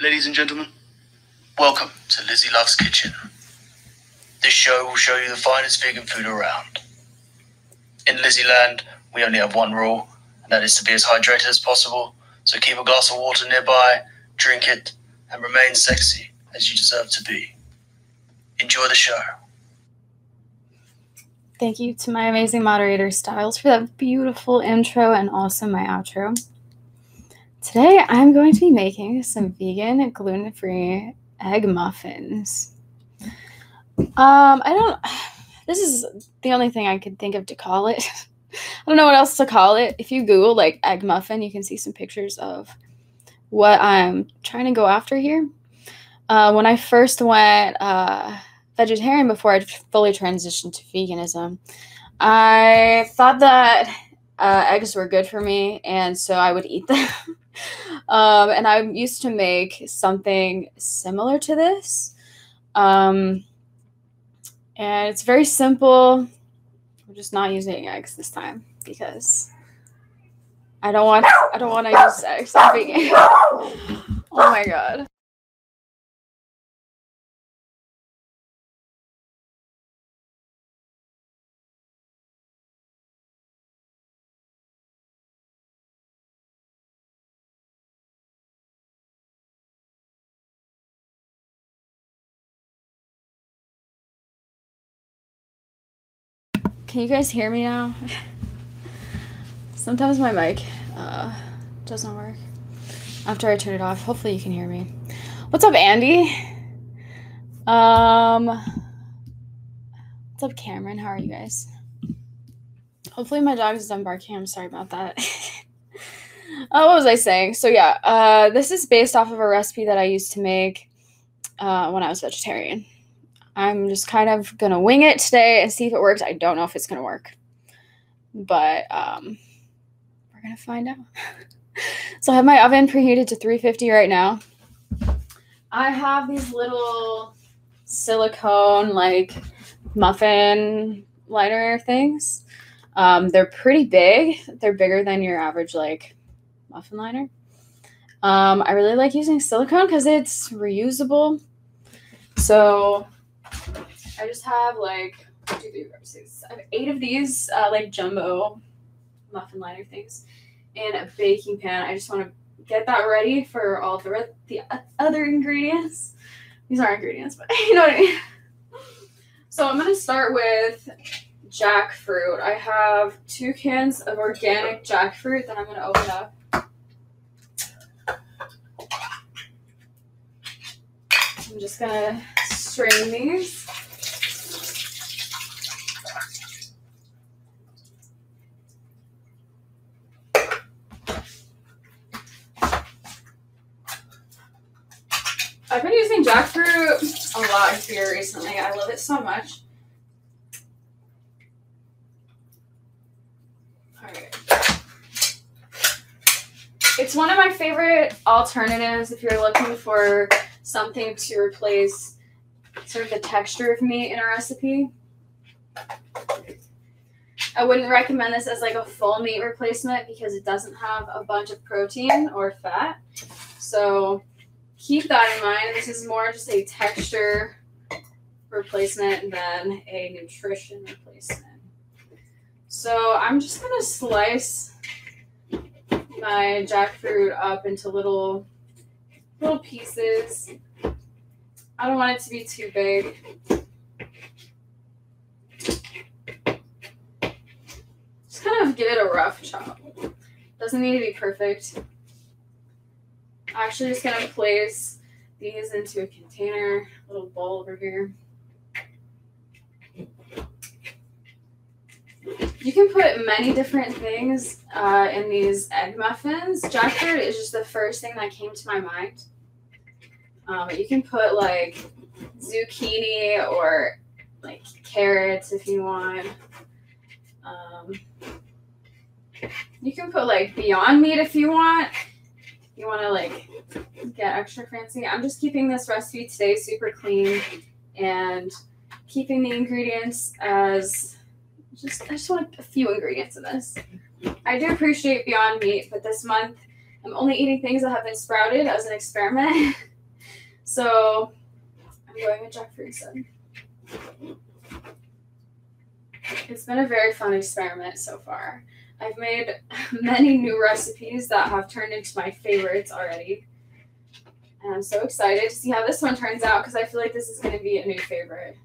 Ladies and gentlemen, welcome to Lizzie Loves Kitchen. This show will show you the finest vegan food around. In Lizzie Land, we only have one rule, and that is to be as hydrated as possible. So keep a glass of water nearby, drink it, and remain sexy as you deserve to be. Enjoy the show. Thank you to my amazing moderator Styles for that beautiful intro and also my outro. Today I'm going to be making some vegan gluten free egg muffins. Um, I don't, this is the only thing I could think of to call it. I don't know what else to call it. If you Google like egg muffin, you can see some pictures of what I'm trying to go after here. Uh, when I first went uh, vegetarian before I fully transitioned to veganism, I thought that uh, eggs were good for me, and so I would eat them. um, and I used to make something similar to this. Um, and it's very simple. I'm just not using eggs this time because I don't want I don't want to use eggs. oh my god. Can you guys hear me now? Sometimes my mic uh, doesn't work after I turn it off. Hopefully you can hear me. What's up, Andy? Um, what's up, Cameron? How are you guys? Hopefully my dog is done barking. I'm sorry about that. oh, what was I saying? So yeah, uh, this is based off of a recipe that I used to make uh, when I was vegetarian. I'm just kind of gonna wing it today and see if it works. I don't know if it's gonna work, but um, we're gonna find out. so I have my oven preheated to 350 right now. I have these little silicone like muffin liner things. Um, they're pretty big. They're bigger than your average like muffin liner. Um, I really like using silicone because it's reusable. So I just have like two, three, four, six. I have eight of these uh, like jumbo muffin liner things in a baking pan. I just want to get that ready for all the re- the other ingredients. These aren't ingredients, but you know what I mean. So I'm gonna start with jackfruit. I have two cans of organic jackfruit that I'm gonna open up. I'm just gonna strain these. I've been using jackfruit a recently. I love it so much. Alright. It's one of my favorite alternatives if you're looking for something to replace sort of the texture of meat in a recipe. I wouldn't recommend this as like a full meat replacement because it doesn't have a bunch of protein or fat. So keep that in mind. This is more just a texture replacement and then a nutrition replacement. So I'm just gonna slice my jackfruit up into little little pieces. I don't want it to be too big. Just kind of give it a rough chop. Doesn't need to be perfect. I'm actually just gonna place these into a container, little bowl over here. You can put many different things uh, in these egg muffins. Jackfruit is just the first thing that came to my mind. Um, you can put like zucchini or like carrots if you want. Um, you can put like Beyond Meat if you want you want to like get extra fancy. I'm just keeping this recipe today super clean and keeping the ingredients as just I just want a few ingredients in this. I do appreciate Beyond Meat, but this month I'm only eating things that have been sprouted as an experiment. so I'm going with instead. It's been a very fun experiment so far. I've made many new recipes that have turned into my favorites already. And I'm so excited to see how this one turns out because I feel like this is going to be a new favorite.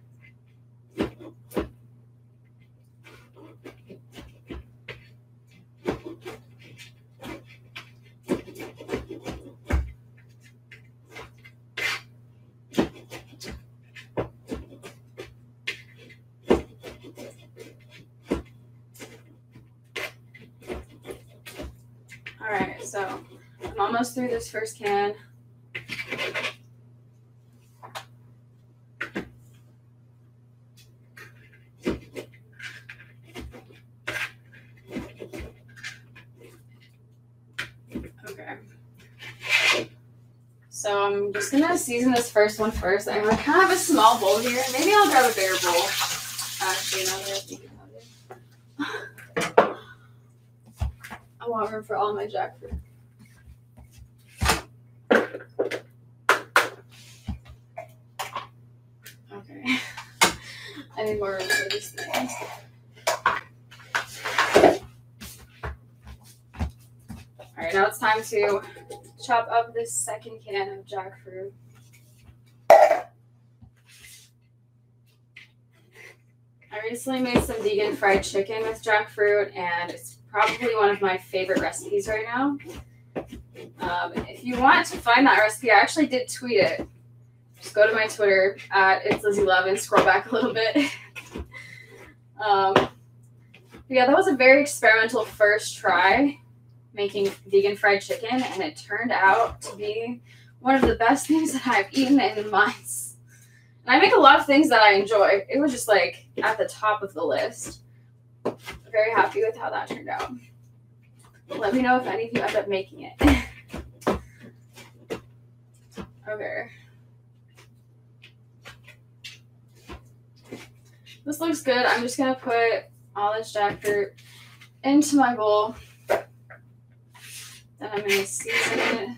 All right, so I'm almost through this first can. Okay. So I'm just gonna season this first one first. I kind of have a small bowl here. Maybe I'll grab a bigger bowl. Actually, now that I think about it. I want room for all my jackfruit. Okay. Need more for things. Alright, now it's time to chop up this second can of jackfruit. I recently made some vegan fried chicken with jackfruit, and it's probably one of my favorite recipes right now. Um, if you want to find that recipe, I actually did tweet it. Just go to my Twitter at it's Lizzie Love and scroll back a little bit. um, yeah, that was a very experimental first try making vegan fried chicken, and it turned out to be one of the best things that I've eaten in months. And I make a lot of things that I enjoy. It was just like at the top of the list. Very happy with how that turned out. Let me know if any of you end up making it. okay. This looks good. I'm just gonna put all this jackfruit into my bowl. Then I'm gonna season it.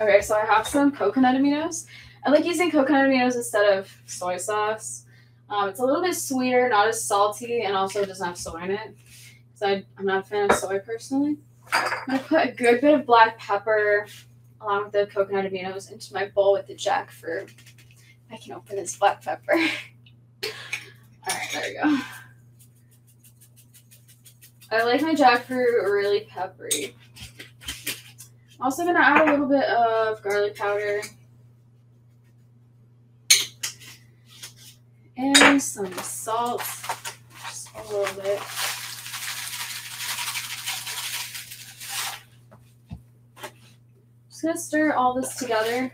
Okay, so I have some coconut aminos. I like using coconut aminos instead of soy sauce. Um, it's a little bit sweeter, not as salty, and also doesn't have soy in it. So I, I'm not a fan of soy personally. I'm gonna put a good bit of black pepper along with the coconut aminos into my bowl with the jackfruit. I can open this black pepper. All right, there we go. I like my jackfruit really peppery. I'm also gonna add a little bit of garlic powder and some salt, just a little bit. I'm just gonna stir all this together.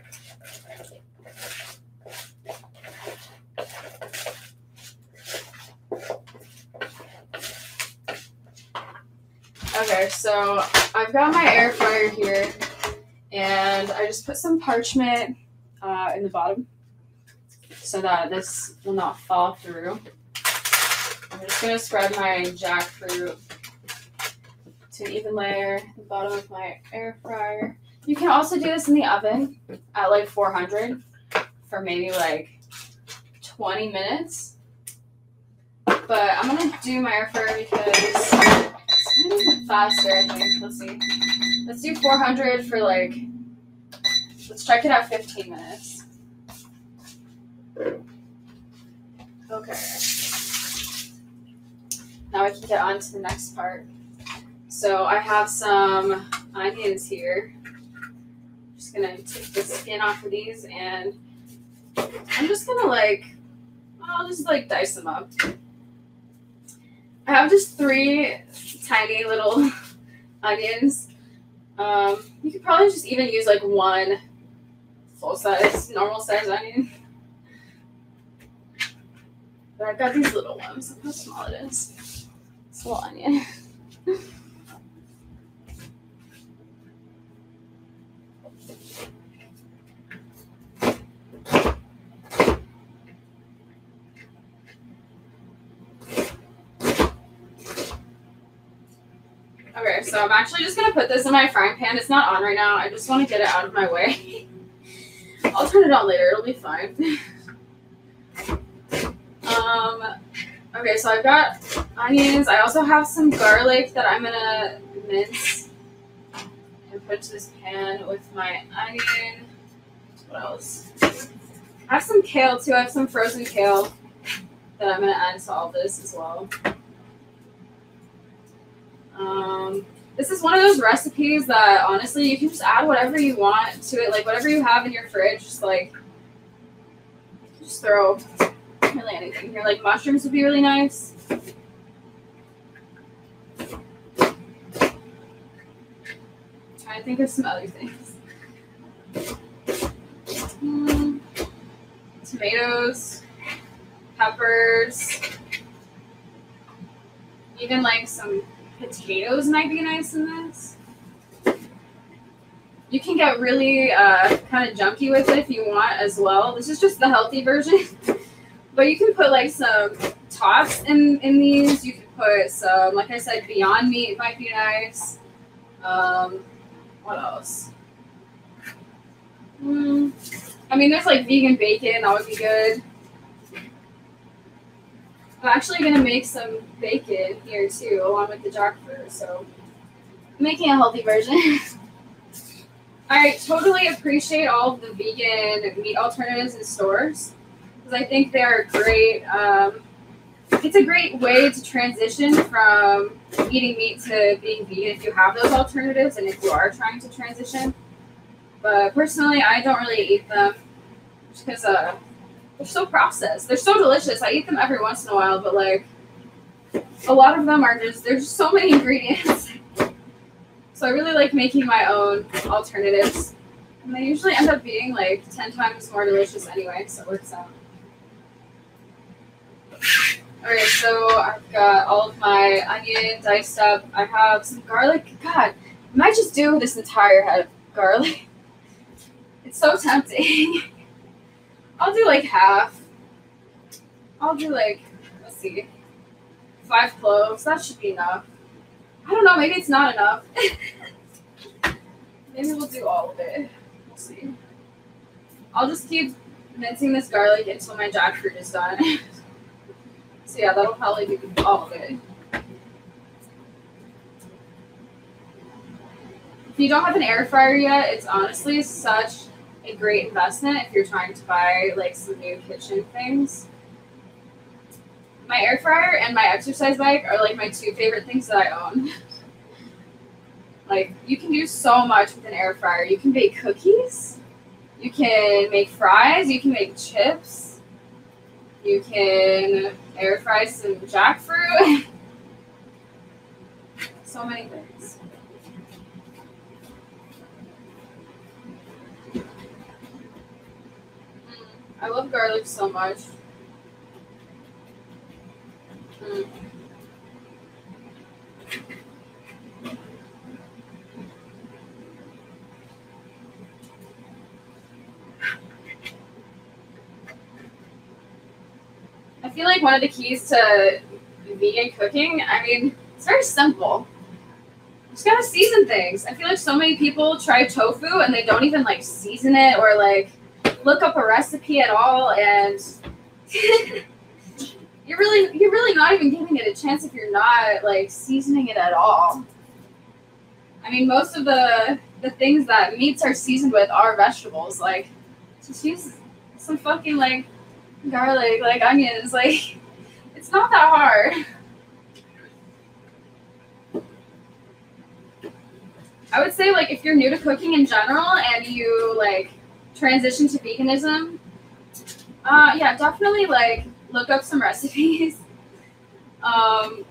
Okay, so I've got my air fryer here, and I just put some parchment uh, in the bottom so that this will not fall through. I'm just gonna spread my jackfruit to an even layer at the bottom of my air fryer. You can also do this in the oven at like 400 for maybe like 20 minutes. But I'm gonna do my air fryer because it's faster, I think. Let's see. Let's do 400 for like, let's check it at 15 minutes. Okay. Now I can get on to the next part. So I have some onions here. Just gonna take the skin off of these and I'm just gonna like, I'll just like dice them up. I have just three tiny little onions. Um, you could probably just even use like one full size, normal size onion. But I've got these little ones. Look how small it is. It's a little onion. Okay, so I'm actually just gonna put this in my frying pan. It's not on right now. I just want to get it out of my way. I'll turn it on later. It'll be fine. um, okay, so I've got onions. I also have some garlic that I'm gonna mince and put to this pan with my onion. What else? I have some kale too. I have some frozen kale that I'm gonna add to all this as well. This is one of those recipes that honestly you can just add whatever you want to it, like whatever you have in your fridge, just like just throw really anything here. Like mushrooms would be really nice. I think of some other things. Mm, tomatoes, peppers, even like some potatoes might be nice in this. You can get really uh, kind of junky with it if you want as well. This is just the healthy version. but you can put like some tots in, in these. You can put some, like I said, Beyond Meat might be nice. Um, what else? Mm, I mean, there's like vegan bacon. That would be good. I'm actually gonna make some bacon here too, along with the jackfruit. So I'm making a healthy version. I totally appreciate all the vegan meat alternatives in stores because I think they're great. Um, it's a great way to transition from eating meat to being vegan if you have those alternatives and if you are trying to transition. But personally, I don't really eat them because uh, they're so processed. They're so delicious. I eat them every once in a while, but like a lot of them are just there's just so many ingredients. so I really like making my own alternatives. And they usually end up being like ten times more delicious anyway, so it works out. Alright, so I've got all of my onion diced up. I have some garlic. God, I might just do this entire head of garlic. It's so tempting. I'll do like half. I'll do like, let's see, five cloves. That should be enough. I don't know, maybe it's not enough. maybe we'll do all of it. We'll see. I'll just keep mincing this garlic until my jackfruit is done. so yeah, that'll probably be all of it. If you don't have an air fryer yet, it's honestly such a great investment if you're trying to buy like some new kitchen things. My air fryer and my exercise bike are like my two favorite things that I own. like you can do so much with an air fryer. You can bake cookies, you can make fries, you can make chips, you can air fry some jackfruit. so many things. I love garlic so much. Mm. I feel like one of the keys to vegan cooking, I mean, it's very simple. You just gotta season things. I feel like so many people try tofu and they don't even like season it or like look up a recipe at all and you're really you're really not even giving it a chance if you're not like seasoning it at all. I mean most of the the things that meats are seasoned with are vegetables. Like just use some fucking like garlic, like onions, like it's not that hard. I would say like if you're new to cooking in general and you like transition to veganism, uh, yeah, definitely like look up some recipes. Um,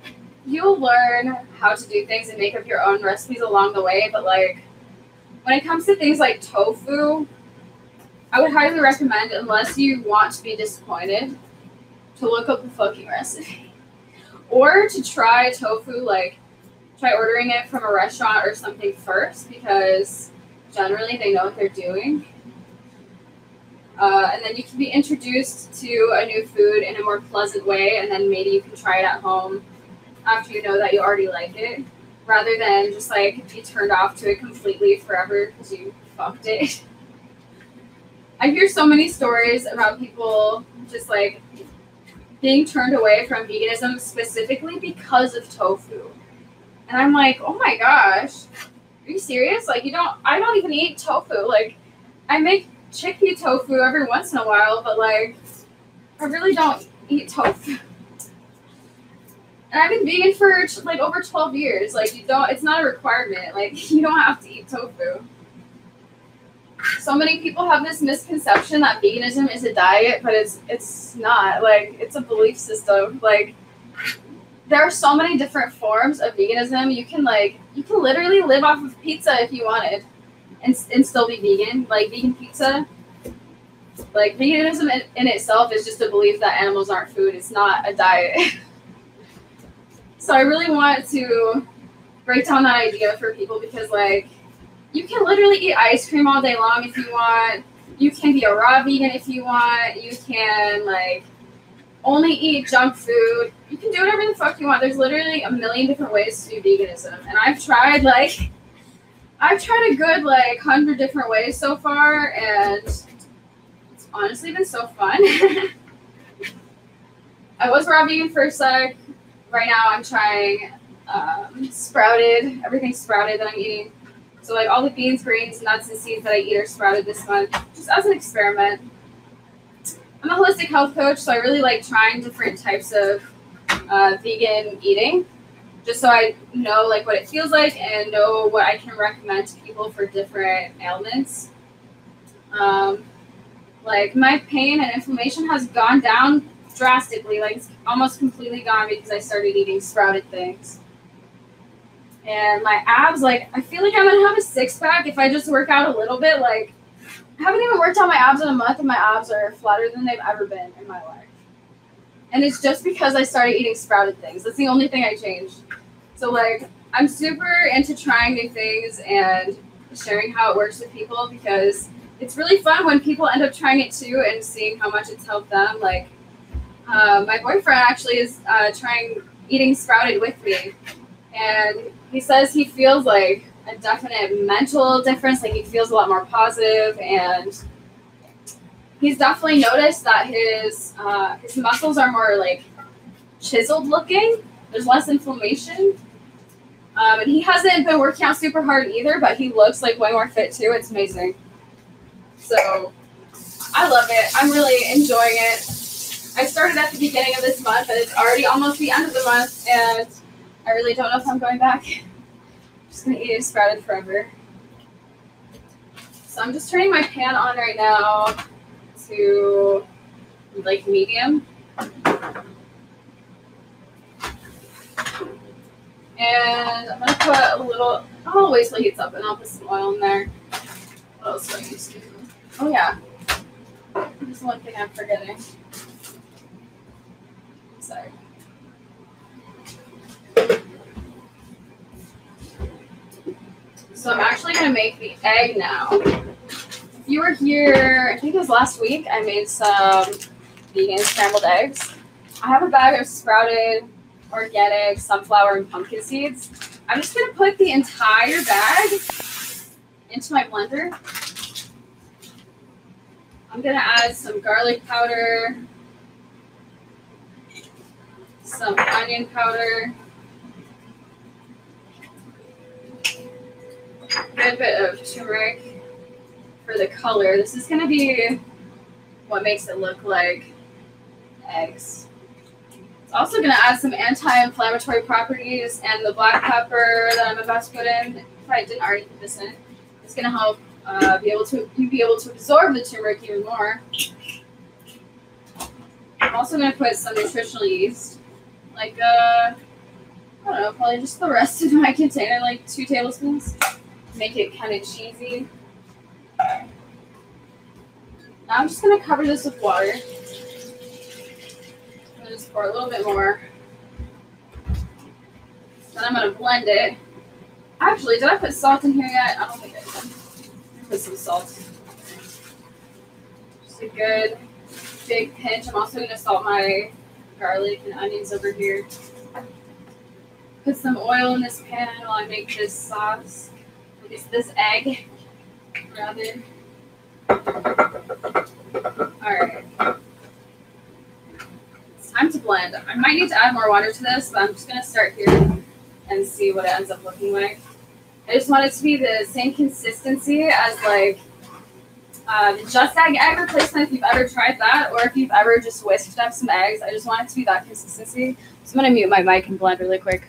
you'll learn how to do things and make up your own recipes along the way. But like when it comes to things like tofu, I would highly recommend, unless you want to be disappointed, to look up the fucking recipe. Or to try tofu, like try ordering it from a restaurant or something first because generally they know what they're doing. Uh, and then you can be introduced to a new food in a more pleasant way, and then maybe you can try it at home after you know that you already like it. rather than just like be turned off to it completely forever because you fucked it. I hear so many stories about people just like being turned away from veganism specifically because of tofu. And I'm like, oh my gosh, are you serious? Like, you don't, I don't even eat tofu. Like, I make chickpea tofu every once in a while, but like, I really don't eat tofu. And I've been vegan for like over 12 years. Like, you don't, it's not a requirement. Like, you don't have to eat tofu. So many people have this misconception that veganism is a diet, but it's it's not. Like, it's a belief system. Like, there are so many different forms of veganism. You can like you can literally live off of pizza if you wanted, and and still be vegan. Like vegan pizza. Like veganism in, in itself is just a belief that animals aren't food. It's not a diet. so I really want to break down that idea for people because like you can literally eat ice cream all day long if you want. You can be a raw vegan if you want. You can like only eat junk food. You can do whatever the fuck you want. There's literally a million different ways to do veganism. And I've tried like I've tried a good like hundred different ways so far and it's honestly been so fun. I was raw vegan for a sec. Right now I'm trying um, sprouted, everything sprouted that I'm eating. So like all the beans, grains, nuts, and seeds that I eat are sprouted this month, just as an experiment. I'm a holistic health coach, so I really like trying different types of uh, vegan eating, just so I know like what it feels like and know what I can recommend to people for different ailments. Um, like my pain and inflammation has gone down drastically, like it's almost completely gone because I started eating sprouted things. And my abs, like I feel like I'm gonna have a six pack if I just work out a little bit. Like I haven't even worked on my abs in a month, and my abs are flatter than they've ever been in my life. And it's just because I started eating sprouted things. That's the only thing I changed. So like I'm super into trying new things and sharing how it works with people because it's really fun when people end up trying it too and seeing how much it's helped them. Like uh, my boyfriend actually is uh, trying eating sprouted with me, and he says he feels like a definite mental difference. Like he feels a lot more positive, and he's definitely noticed that his uh, his muscles are more like chiseled looking. There's less inflammation, um, and he hasn't been working out super hard either. But he looks like way more fit too. It's amazing. So I love it. I'm really enjoying it. I started at the beginning of this month, and it's already almost the end of the month, and I really don't know if I'm going back. just gonna eat it sprouted forever. So I'm just turning my pan on right now to like medium. And I'm gonna put a little, I'll it heats up and I'll put some oil in there. What else do I use to? Oh yeah. There's one thing I'm forgetting. Sorry. So I'm actually gonna make the egg now. If you were here, I think it was last week, I made some vegan scrambled eggs. I have a bag of sprouted organic sunflower and pumpkin seeds. I'm just gonna put the entire bag into my blender. I'm gonna add some garlic powder, some onion powder, good bit of turmeric for the color. This is to be what makes it look like eggs. It's also going to add some anti-inflammatory properties, and the black pepper that I'm about to put in, if I didn't already put this in, it's going to help uh, be able to you be able to absorb the turmeric even more. I'm also going to put some nutritional yeast, like uh, I don't know, probably just the rest of my container, like two tablespoons make it kind of cheesy. Now I'm just gonna cover this with water. Just pour a little bit more. Then I'm gonna blend it. Actually, did I put salt in here yet? I don't think I did. Put some salt. Just a good big pinch. I'm also gonna salt my garlic and onions over here. put some oil in this pan while I make this sauce. This this egg, rather. Alright. It's time to blend. I might need to add more water to this, but I'm just gonna start here and see what it ends up looking like. I just want it to be the same consistency as like uh, just egg egg replacement if you've ever tried that, or if you've ever just whisked up some eggs. I just want it to be that consistency. So I'm gonna mute my mic and blend really quick.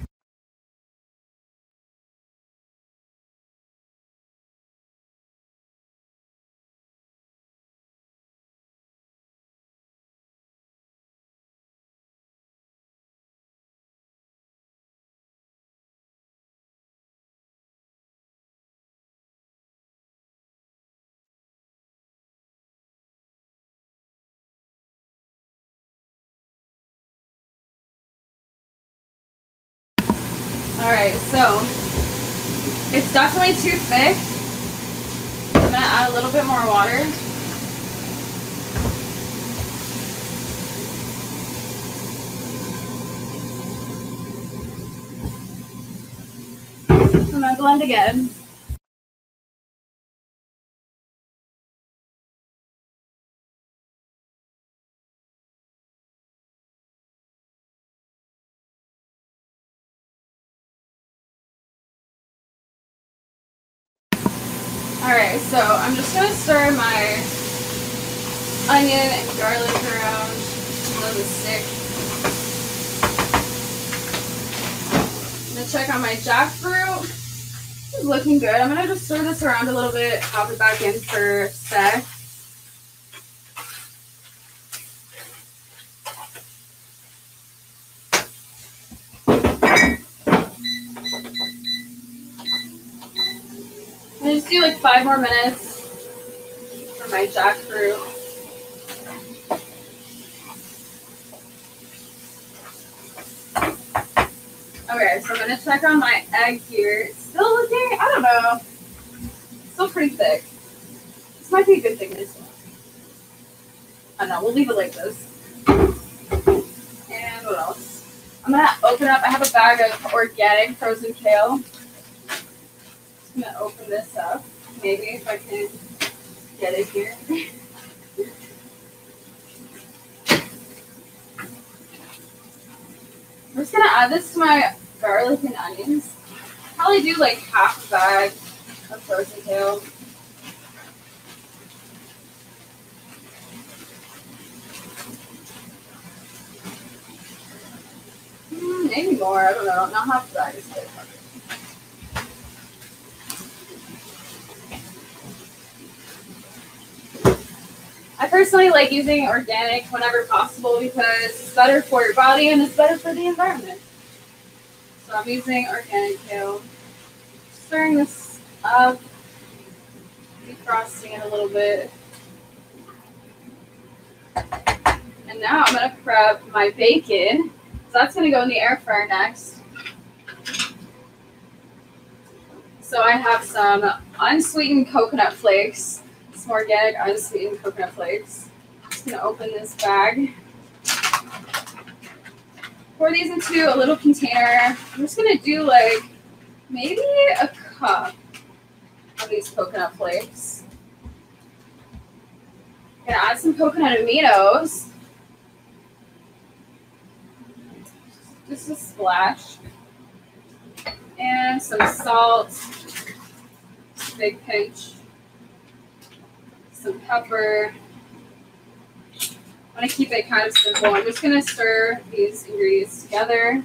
All right, so it's definitely too thick. I'm gonna add a little bit more water. I'm gonna blend again. Stir my onion and garlic around stick. I'm gonna check on my jackfruit. It's looking good. I'm gonna just stir this around a little bit, pop it back in for a sec. I'm just do like five more minutes for my jackfruit. Okay, so I'm gonna check on my egg here. It's still looking, I don't know, still pretty thick. This might be a good thickness. I don't know, we'll leave it like this. And what else? I'm gonna open up, I have a bag of organic frozen kale. I'm gonna open this up. Maybe if I can get it here. I'm just gonna add this to my garlic and onions. Probably do like half a bag of frozen kale. Mm, maybe more. I don't know. Not half a bag is good. I personally like using organic whenever possible because it's better for your body and it's better for the environment. So I'm using organic kale. Stirring this up, defrosting it a little bit. And now I'm gonna prep my bacon. So that's gonna go in the air fryer next. So I have some unsweetened coconut flakes some organic unsweetened coconut flakes. Just gonna open this bag. Pour these into a little container. I'm just gonna do like maybe a cup of these coconut flakes. Gonna add some coconut aminos. Just a splash. And some salt. Big pinch some pepper. I want to keep it kind of simple. I'm just going to stir these ingredients together.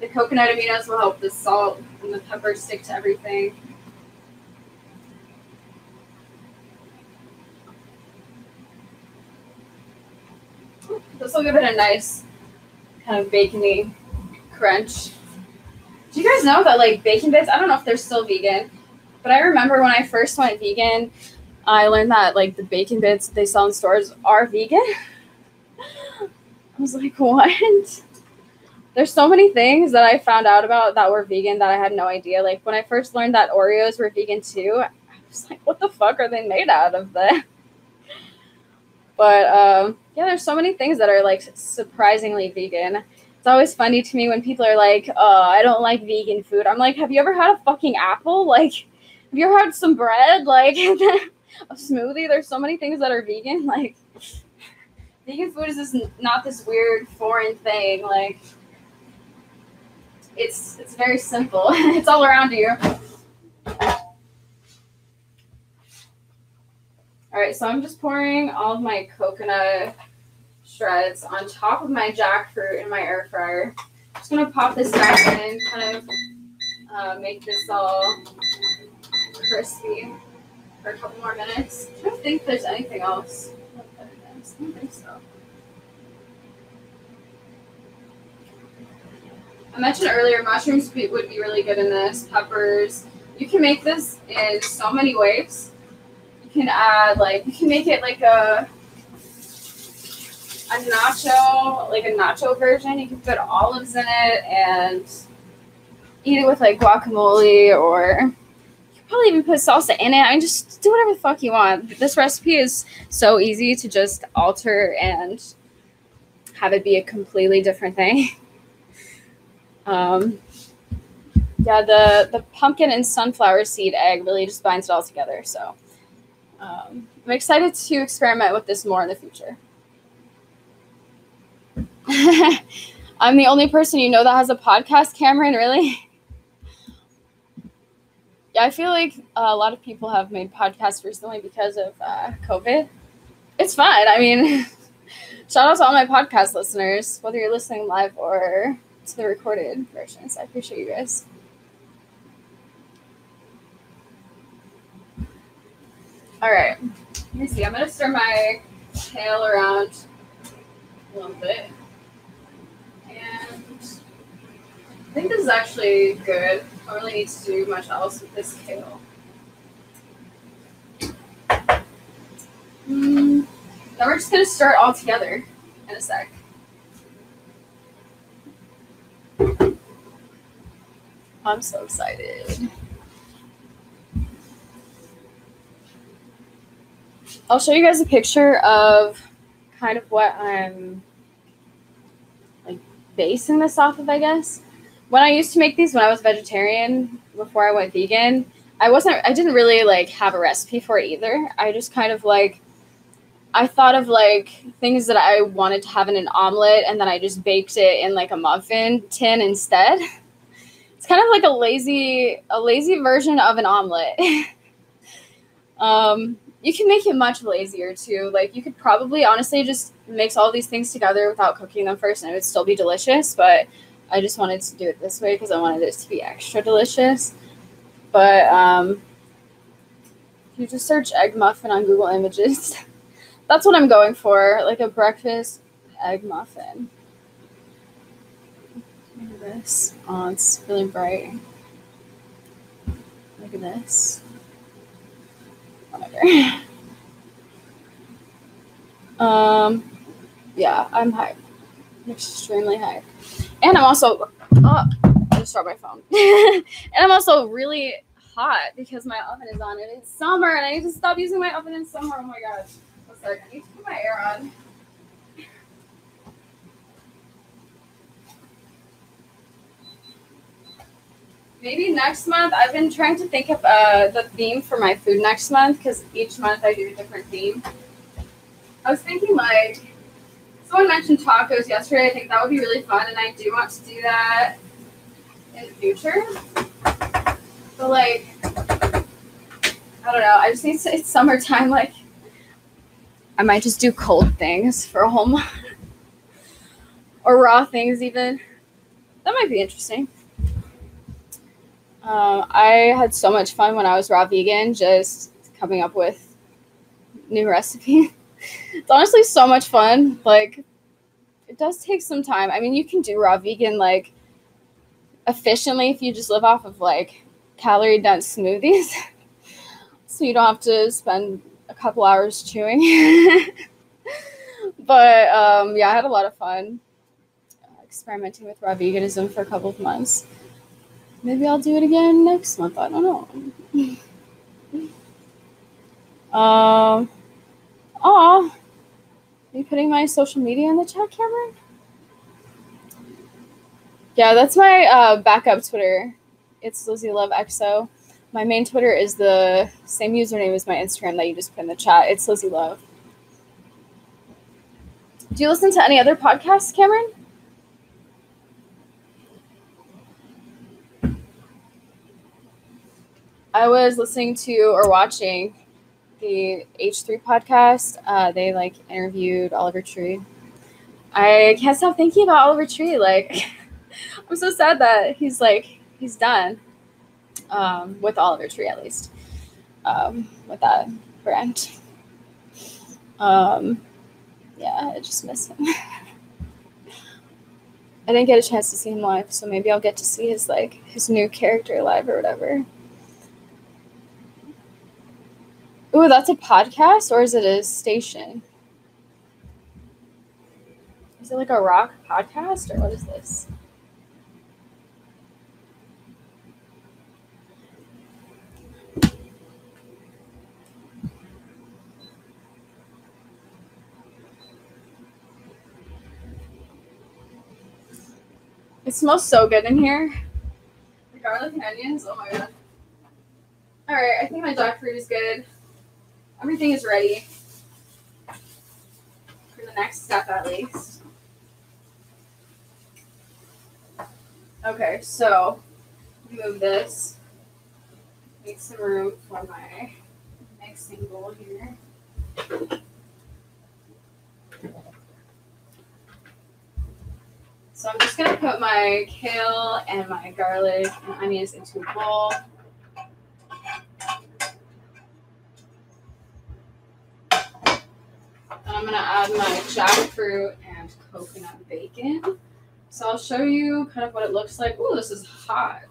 The coconut aminos will help the salt and the pepper stick to everything. This will give it a nice kind of bacony crunch. Do you guys know that like bacon bits? I don't know if they're still vegan, but I remember when I first went vegan, I learned that like the bacon bits they sell in stores are vegan. I was like, what? There's so many things that I found out about that were vegan that I had no idea. Like when I first learned that Oreos were vegan too, I was like, what the fuck are they made out of then? But um, yeah, there's so many things that are like surprisingly vegan. It's always funny to me when people are like, "Oh, I don't like vegan food." I'm like, "Have you ever had a fucking apple? Like, have you ever had some bread? Like, a smoothie? There's so many things that are vegan. Like, vegan food is just not this weird foreign thing. Like, it's it's very simple. it's all around you." All right, so I'm just pouring all of my coconut shreds on top of my jackfruit in my air fryer. Just gonna pop this back in, kind of uh, make this all crispy for a couple more minutes. I don't think there's anything else. I don't think so. I mentioned earlier mushrooms would be really good in this. Peppers. You can make this in so many ways. You can add like you can make it like a a nacho, like a nacho version. You can put olives in it and eat it with like guacamole or probably even put salsa in it. I mean, just do whatever the fuck you want. This recipe is so easy to just alter and have it be a completely different thing. Um, yeah, the the pumpkin and sunflower seed egg really just binds it all together. So um, I'm excited to experiment with this more in the future. I'm the only person you know that has a podcast, Cameron, really? I feel like uh, a lot of people have made podcasts recently because of uh, COVID. It's fun. I mean, shout out to all my podcast listeners, whether you're listening live or to the recorded versions. I appreciate you guys. All right, let me see. I'm gonna stir my tail around a little bit. Think this is actually good. I don't really need to do much else with this kale. Mm, then we're just going to start all together in a sec. I'm so excited. I'll show you guys a picture of kind of what I'm like basing this off of, I guess when I used to make these when I was vegetarian before I went vegan, I wasn't I didn't really like have a recipe for it either. I just kind of like I thought of like things that I wanted to have in an omelet and then I just baked it in like a muffin tin instead. It's kind of like a lazy a lazy version of an omelet. um you can make it much lazier too. Like you could probably honestly just mix all these things together without cooking them first and it would still be delicious, but I just wanted to do it this way because I wanted it to be extra delicious. But um, you just search egg muffin on Google Images, that's what I'm going for, like a breakfast egg muffin. Look at this. Oh, it's really bright. Look at this. Whatever. um, yeah, I'm hyped. extremely hyped and I'm also oh, I just dropped my phone. and I'm also really hot because my oven is on and it's summer and I need to stop using my oven in summer. Oh my gosh. I need to put my air on. Maybe next month. I've been trying to think of uh, the theme for my food next month because each month I do a different theme. I was thinking like someone mentioned tacos yesterday. I think that would be really fun, and I do want to do that in the future. But like, I don't know. I just need to. It's summertime. Like, I might just do cold things for a whole month, or raw things even. That might be interesting. Um, I had so much fun when I was raw vegan, just coming up with new recipes it's honestly so much fun. Like, it does take some time. I mean, you can do raw vegan like efficiently if you just live off of like calorie dense smoothies. so you don't have to spend a couple hours chewing. but um, yeah, I had a lot of fun uh, experimenting with raw veganism for a couple of months. Maybe I'll do it again next month. I don't know. um, Aw. Are you putting my social media in the chat, Cameron? Yeah, that's my uh, backup Twitter. It's Lizzie Love XO. My main Twitter is the same username as my Instagram that you just put in the chat. It's Lizzie Love. Do you listen to any other podcasts, Cameron? I was listening to or watching the H3 podcast. Uh, they like interviewed Oliver Tree. I can't stop thinking about Oliver Tree. Like, I'm so sad that he's like he's done um, with Oliver Tree at least um, with that brand. Um, yeah, I just miss him. I didn't get a chance to see him live, so maybe I'll get to see his like his new character live or whatever. Ooh, that's a podcast or is it a station? Is it like a rock podcast or what is this? It smells so good in here. The garlic and onions, oh my god. Alright, I think my dog food is good. Everything is ready for the next step at least. Okay, so move this. Make some room for my mixing bowl here. So I'm just gonna put my kale and my garlic and onions into a bowl. I'm gonna add my jackfruit and coconut bacon. So I'll show you kind of what it looks like. Oh, this is hot.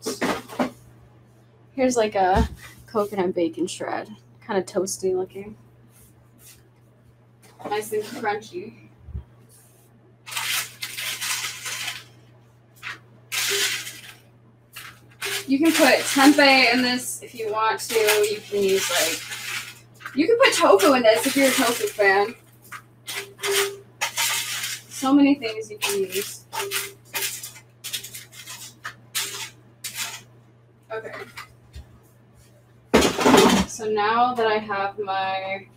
Here's like a coconut bacon shred, kind of toasty looking. Nice and crunchy. You can put tempeh in this if you want to. You can use like, you can put tofu in this if you're a tofu fan. So many things you can use. Okay. So now that I have my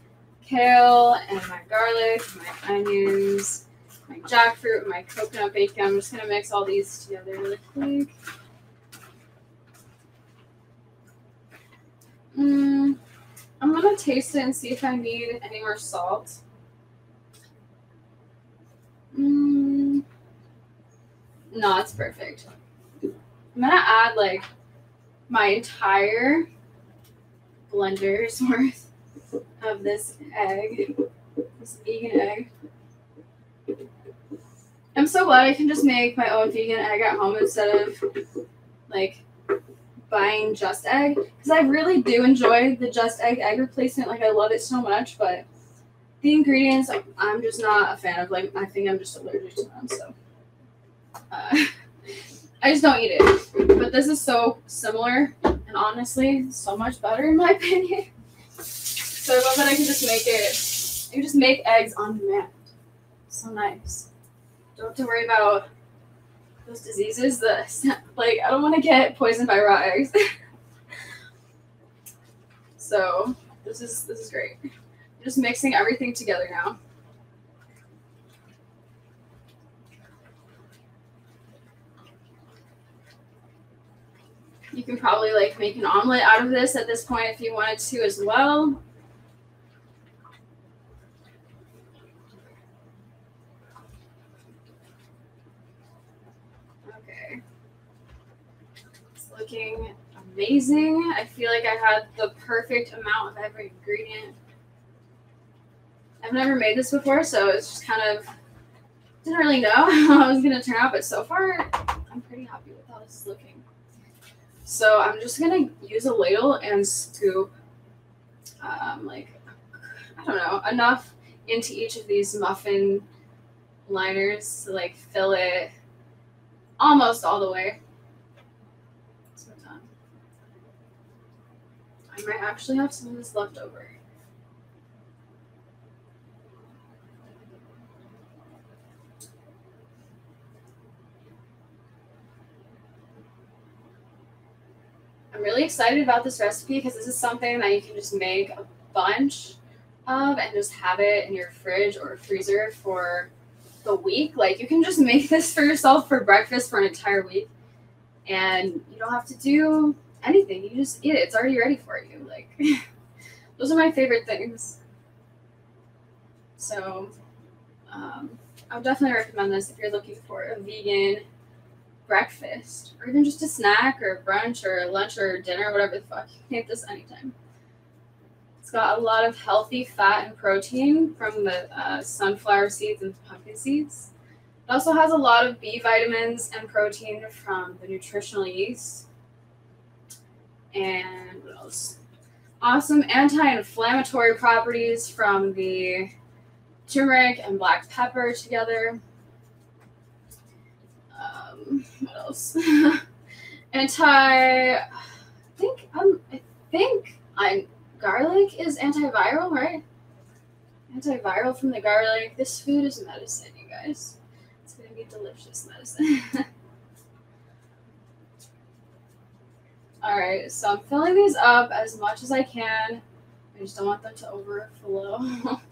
kale and my garlic, my onions, my jackfruit, my coconut bacon, I'm just gonna mix all these together really quick. Mm, I'm gonna taste it and see if I need any more salt. Mm, no, it's perfect. I'm gonna add like my entire blender's worth of this egg, this vegan egg. I'm so glad I can just make my own vegan egg at home instead of like buying Just Egg because I really do enjoy the Just Egg egg replacement. Like I love it so much, but the ingredients I'm just not a fan of. Like I think I'm just allergic to them, so uh, I just don't eat it. But this is so similar and honestly so much better in my opinion. So I love that I can just make it. I can just make eggs on demand. So nice. Don't have to worry about those diseases. The like I don't want to get poisoned by raw eggs. so this is this is great. Just mixing everything together now. You can probably like make an omelet out of this at this point if you wanted to as well. Okay. It's looking amazing. I feel like I had the perfect amount of every ingredient. I've never made this before, so it's just kind of didn't really know how it was gonna turn out, but so far I'm pretty happy with how this is looking. So I'm just gonna use a ladle and scoop, um, like I don't know, enough into each of these muffin liners to like fill it almost all the way. So done. I might actually have some of this left over. I'm really excited about this recipe because this is something that you can just make a bunch of and just have it in your fridge or freezer for the week. Like you can just make this for yourself for breakfast for an entire week and you don't have to do anything. You just eat it. It's already ready for you. Like those are my favorite things. So um, I would definitely recommend this if you're looking for a vegan breakfast or even just a snack or brunch or lunch or dinner, whatever the fuck. You can make this anytime. It's got a lot of healthy fat and protein from the uh, sunflower seeds and pumpkin seeds. It also has a lot of B vitamins and protein from the nutritional yeast. And what else? Awesome anti inflammatory properties from the turmeric and black pepper together. Um, what else? anti. I think um, I think I garlic is antiviral, right? Antiviral from the garlic. This food is medicine, you guys. It's gonna be delicious medicine. All right, so I'm filling these up as much as I can. I just don't want them to overflow.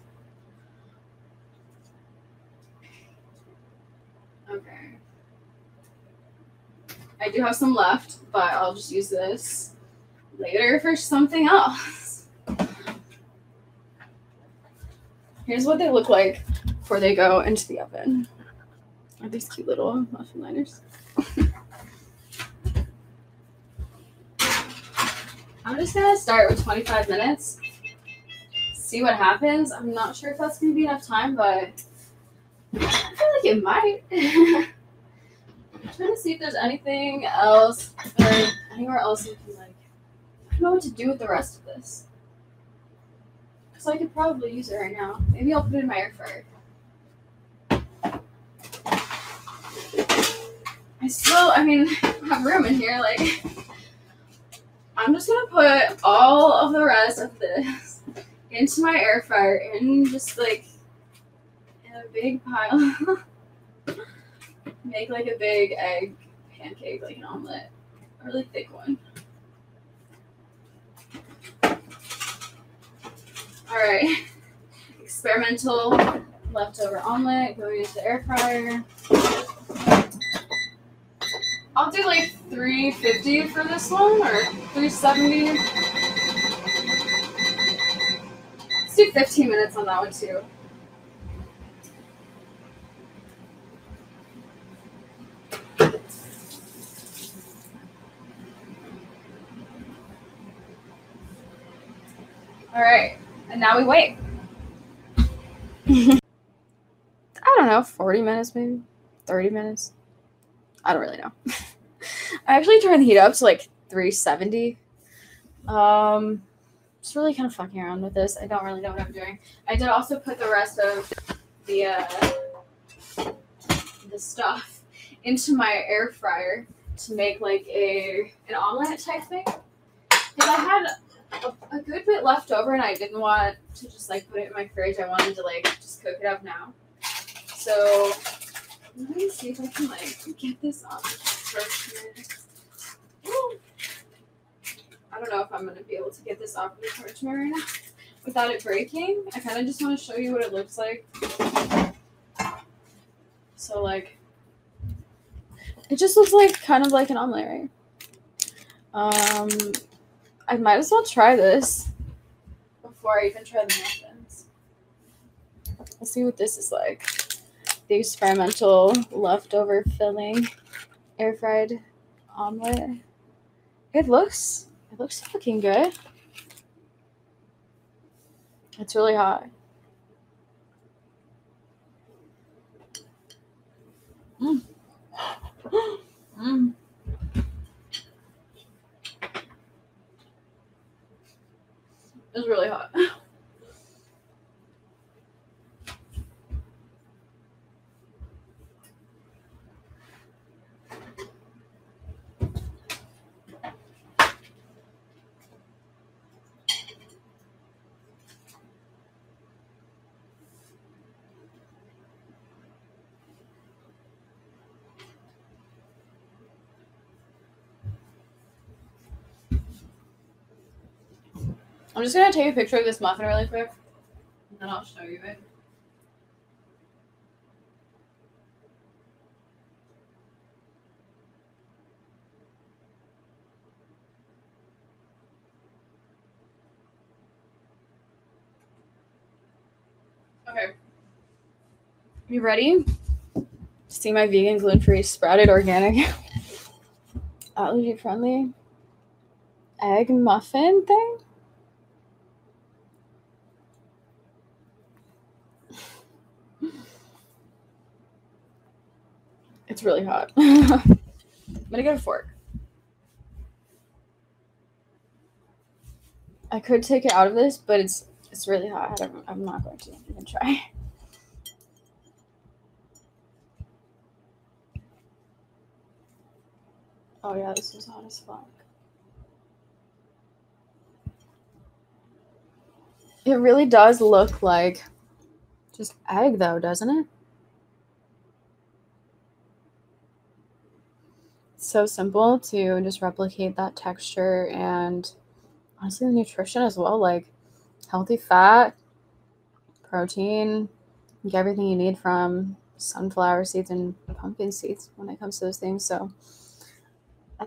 Okay. I do have some left, but I'll just use this later for something else. Here's what they look like before they go into the oven. Are these cute little muffin liners? I'm just gonna start with 25 minutes. See what happens. I'm not sure if that's gonna be enough time, but I feel like it might. Trying to see if there's anything else or anywhere else you can like. I don't know what to do with the rest of this. Because I could probably use it right now. Maybe I'll put it in my air fryer. I still, I mean, have room in here. Like, I'm just gonna put all of the rest of this into my air fryer and just like in a big pile. Make like a big egg pancake, like an omelet. A really thick one. Alright. Experimental leftover omelet going into the air fryer. I'll do like 350 for this one or 370. Let's do 15 minutes on that one too. All right, and now we wait. I don't know, 40 minutes maybe, 30 minutes. I don't really know. I actually turned the heat up to like 370. Um, just really kind of fucking around with this. I don't really know what I'm doing. I did also put the rest of the uh, the stuff into my air fryer to make like a an omelet type thing. Because I had a, a good bit left over and I didn't want to just like put it in my fridge. I wanted to like just cook it up now. So let me see if I can like get this on parchment. I don't know if I'm gonna be able to get this off of the parchment right now without it breaking. I kind of just want to show you what it looks like. So like, it just looks like kind of like an omelet, right? Um, I might as well try this before I even try the muffins. Let's see what this is like. The experimental leftover filling air fried omelet. It looks it looks fucking good. It's really hot. Mm. mm. It's really hot. I'm just gonna take a picture of this muffin really quick, and then I'll show you it. Okay. You ready? See my vegan, gluten free, sprouted organic, allergy friendly egg muffin thing? It's really hot. I'm gonna get a fork. I could take it out of this, but it's it's really hot. I'm, I'm not going to even try. Oh yeah, this is hot as fuck. It really does look like just egg though, doesn't it? So simple to just replicate that texture and honestly the nutrition as well like healthy fat protein everything you need from sunflower seeds and pumpkin seeds when it comes to those things. So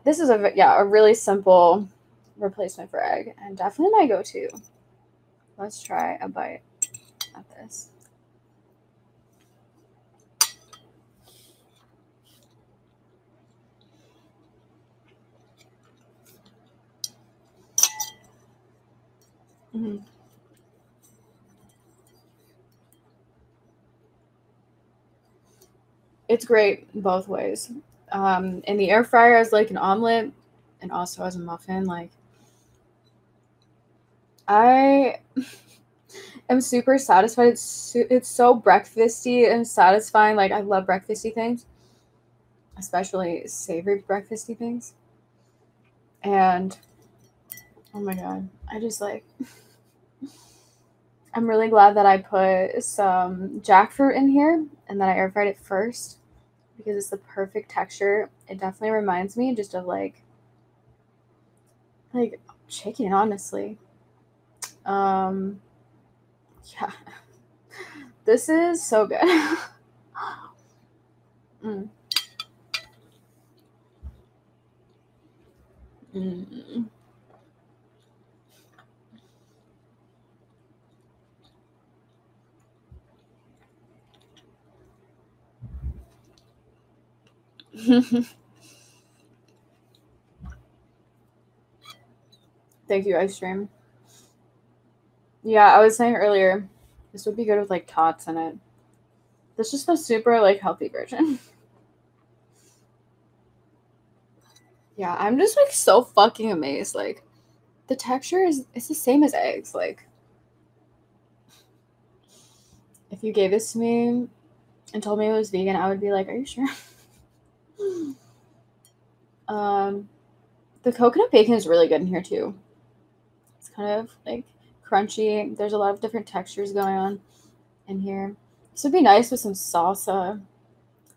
this is a yeah a really simple replacement for egg and definitely my go-to. Let's try a bite at this Mhm. It's great both ways. Um, in the air fryer as like an omelet and also as a muffin. Like I am super satisfied. It's it's so breakfasty and satisfying. Like I love breakfasty things, especially savory breakfasty things. And oh my god, I just like I'm really glad that I put some jackfruit in here and that I air fried it first because it's the perfect texture. It definitely reminds me just of like like chicken, honestly. Um yeah. This is so good. mm. Mm. Thank you, ice cream. Yeah, I was saying earlier, this would be good with like tots in it. This is the super like healthy version. yeah, I'm just like so fucking amazed. Like the texture is it's the same as eggs. Like if you gave this to me and told me it was vegan, I would be like, Are you sure? Um, the coconut bacon is really good in here too. It's kind of like crunchy. There's a lot of different textures going on in here. This would be nice with some salsa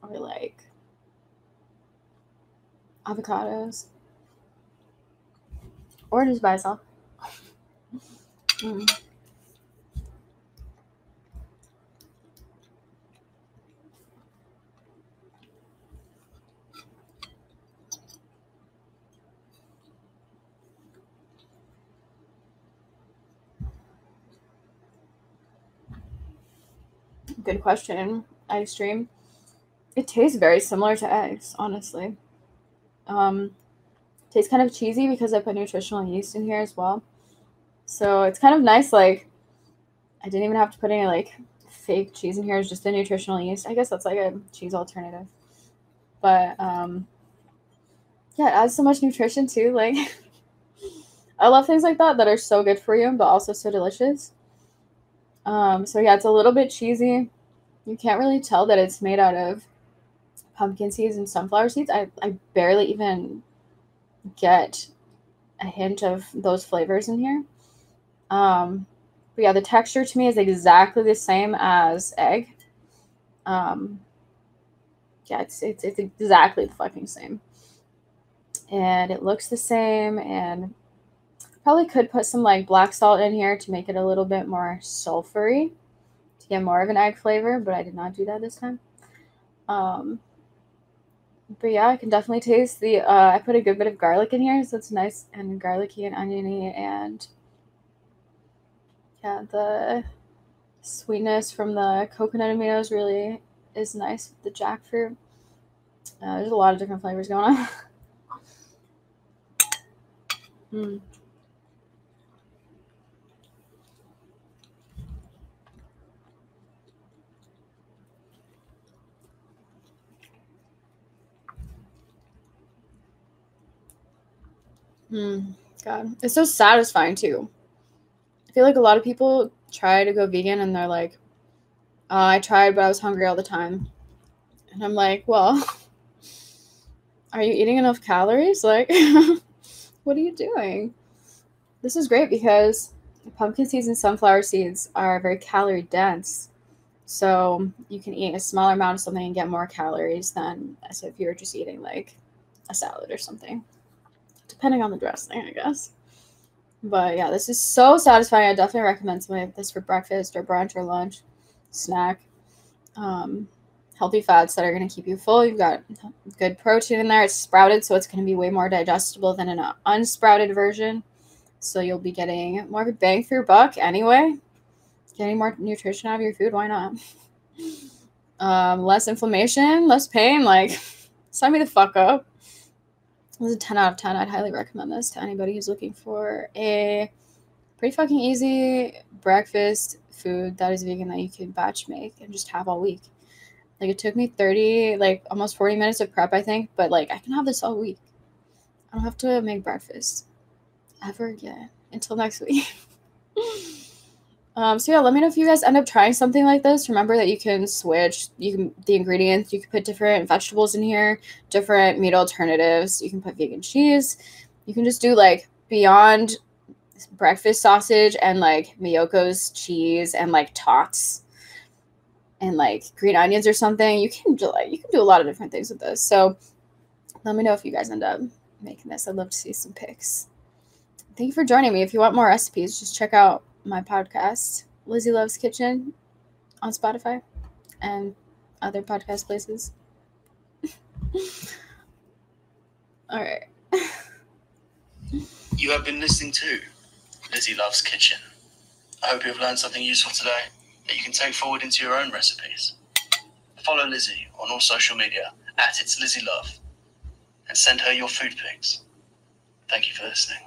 or like avocados or just by itself. Mm. Good question. Ice cream. It tastes very similar to eggs, honestly. Um, tastes kind of cheesy because I put nutritional yeast in here as well. So it's kind of nice. Like I didn't even have to put any like fake cheese in here. It's just the nutritional yeast. I guess that's like a cheese alternative. But um, yeah, it adds so much nutrition too. Like I love things like that that are so good for you, but also so delicious. Um, so yeah, it's a little bit cheesy. You can't really tell that it's made out of pumpkin seeds and sunflower seeds. I, I barely even get a hint of those flavors in here. Um, but yeah, the texture to me is exactly the same as egg. Um, yeah, it's, it's, it's exactly the fucking same. And it looks the same. And Probably could put some like black salt in here to make it a little bit more sulfury to get more of an egg flavor, but I did not do that this time. Um, but yeah, I can definitely taste the. Uh, I put a good bit of garlic in here, so it's nice and garlicky and oniony, and yeah, the sweetness from the coconut aminos really is nice with the jackfruit. Uh, there's a lot of different flavors going on. mm. Mm, God, it's so satisfying too. I feel like a lot of people try to go vegan and they're like, uh, I tried, but I was hungry all the time. And I'm like, well, are you eating enough calories? Like, what are you doing? This is great because pumpkin seeds and sunflower seeds are very calorie dense. So you can eat a smaller amount of something and get more calories than as if you were just eating like a salad or something depending on the dressing, I guess. But yeah, this is so satisfying. I definitely recommend like this for breakfast or brunch or lunch, snack. Um, healthy fats that are going to keep you full. You've got good protein in there. It's sprouted, so it's going to be way more digestible than an unsprouted version. So you'll be getting more of a bang for your buck anyway. Getting more nutrition out of your food, why not? Um, less inflammation, less pain. Like, sign me the fuck up. This is a 10 out of 10. I'd highly recommend this to anybody who's looking for a pretty fucking easy breakfast food that is vegan that you can batch make and just have all week. Like it took me 30, like almost 40 minutes of prep, I think, but like I can have this all week. I don't have to make breakfast ever again until next week. Um, so yeah, let me know if you guys end up trying something like this. Remember that you can switch. You can the ingredients. You can put different vegetables in here, different meat alternatives. You can put vegan cheese. You can just do like beyond breakfast sausage and like Miyoko's cheese and like tots and like green onions or something. You can do like you can do a lot of different things with this. So let me know if you guys end up making this. I'd love to see some pics. Thank you for joining me. If you want more recipes, just check out my podcast, Lizzie Loves Kitchen, on Spotify and other podcast places. All right. you have been listening to Lizzie Loves Kitchen. I hope you have learned something useful today that you can take forward into your own recipes. Follow Lizzie on all social media at It's Lizzie Love and send her your food pics. Thank you for listening.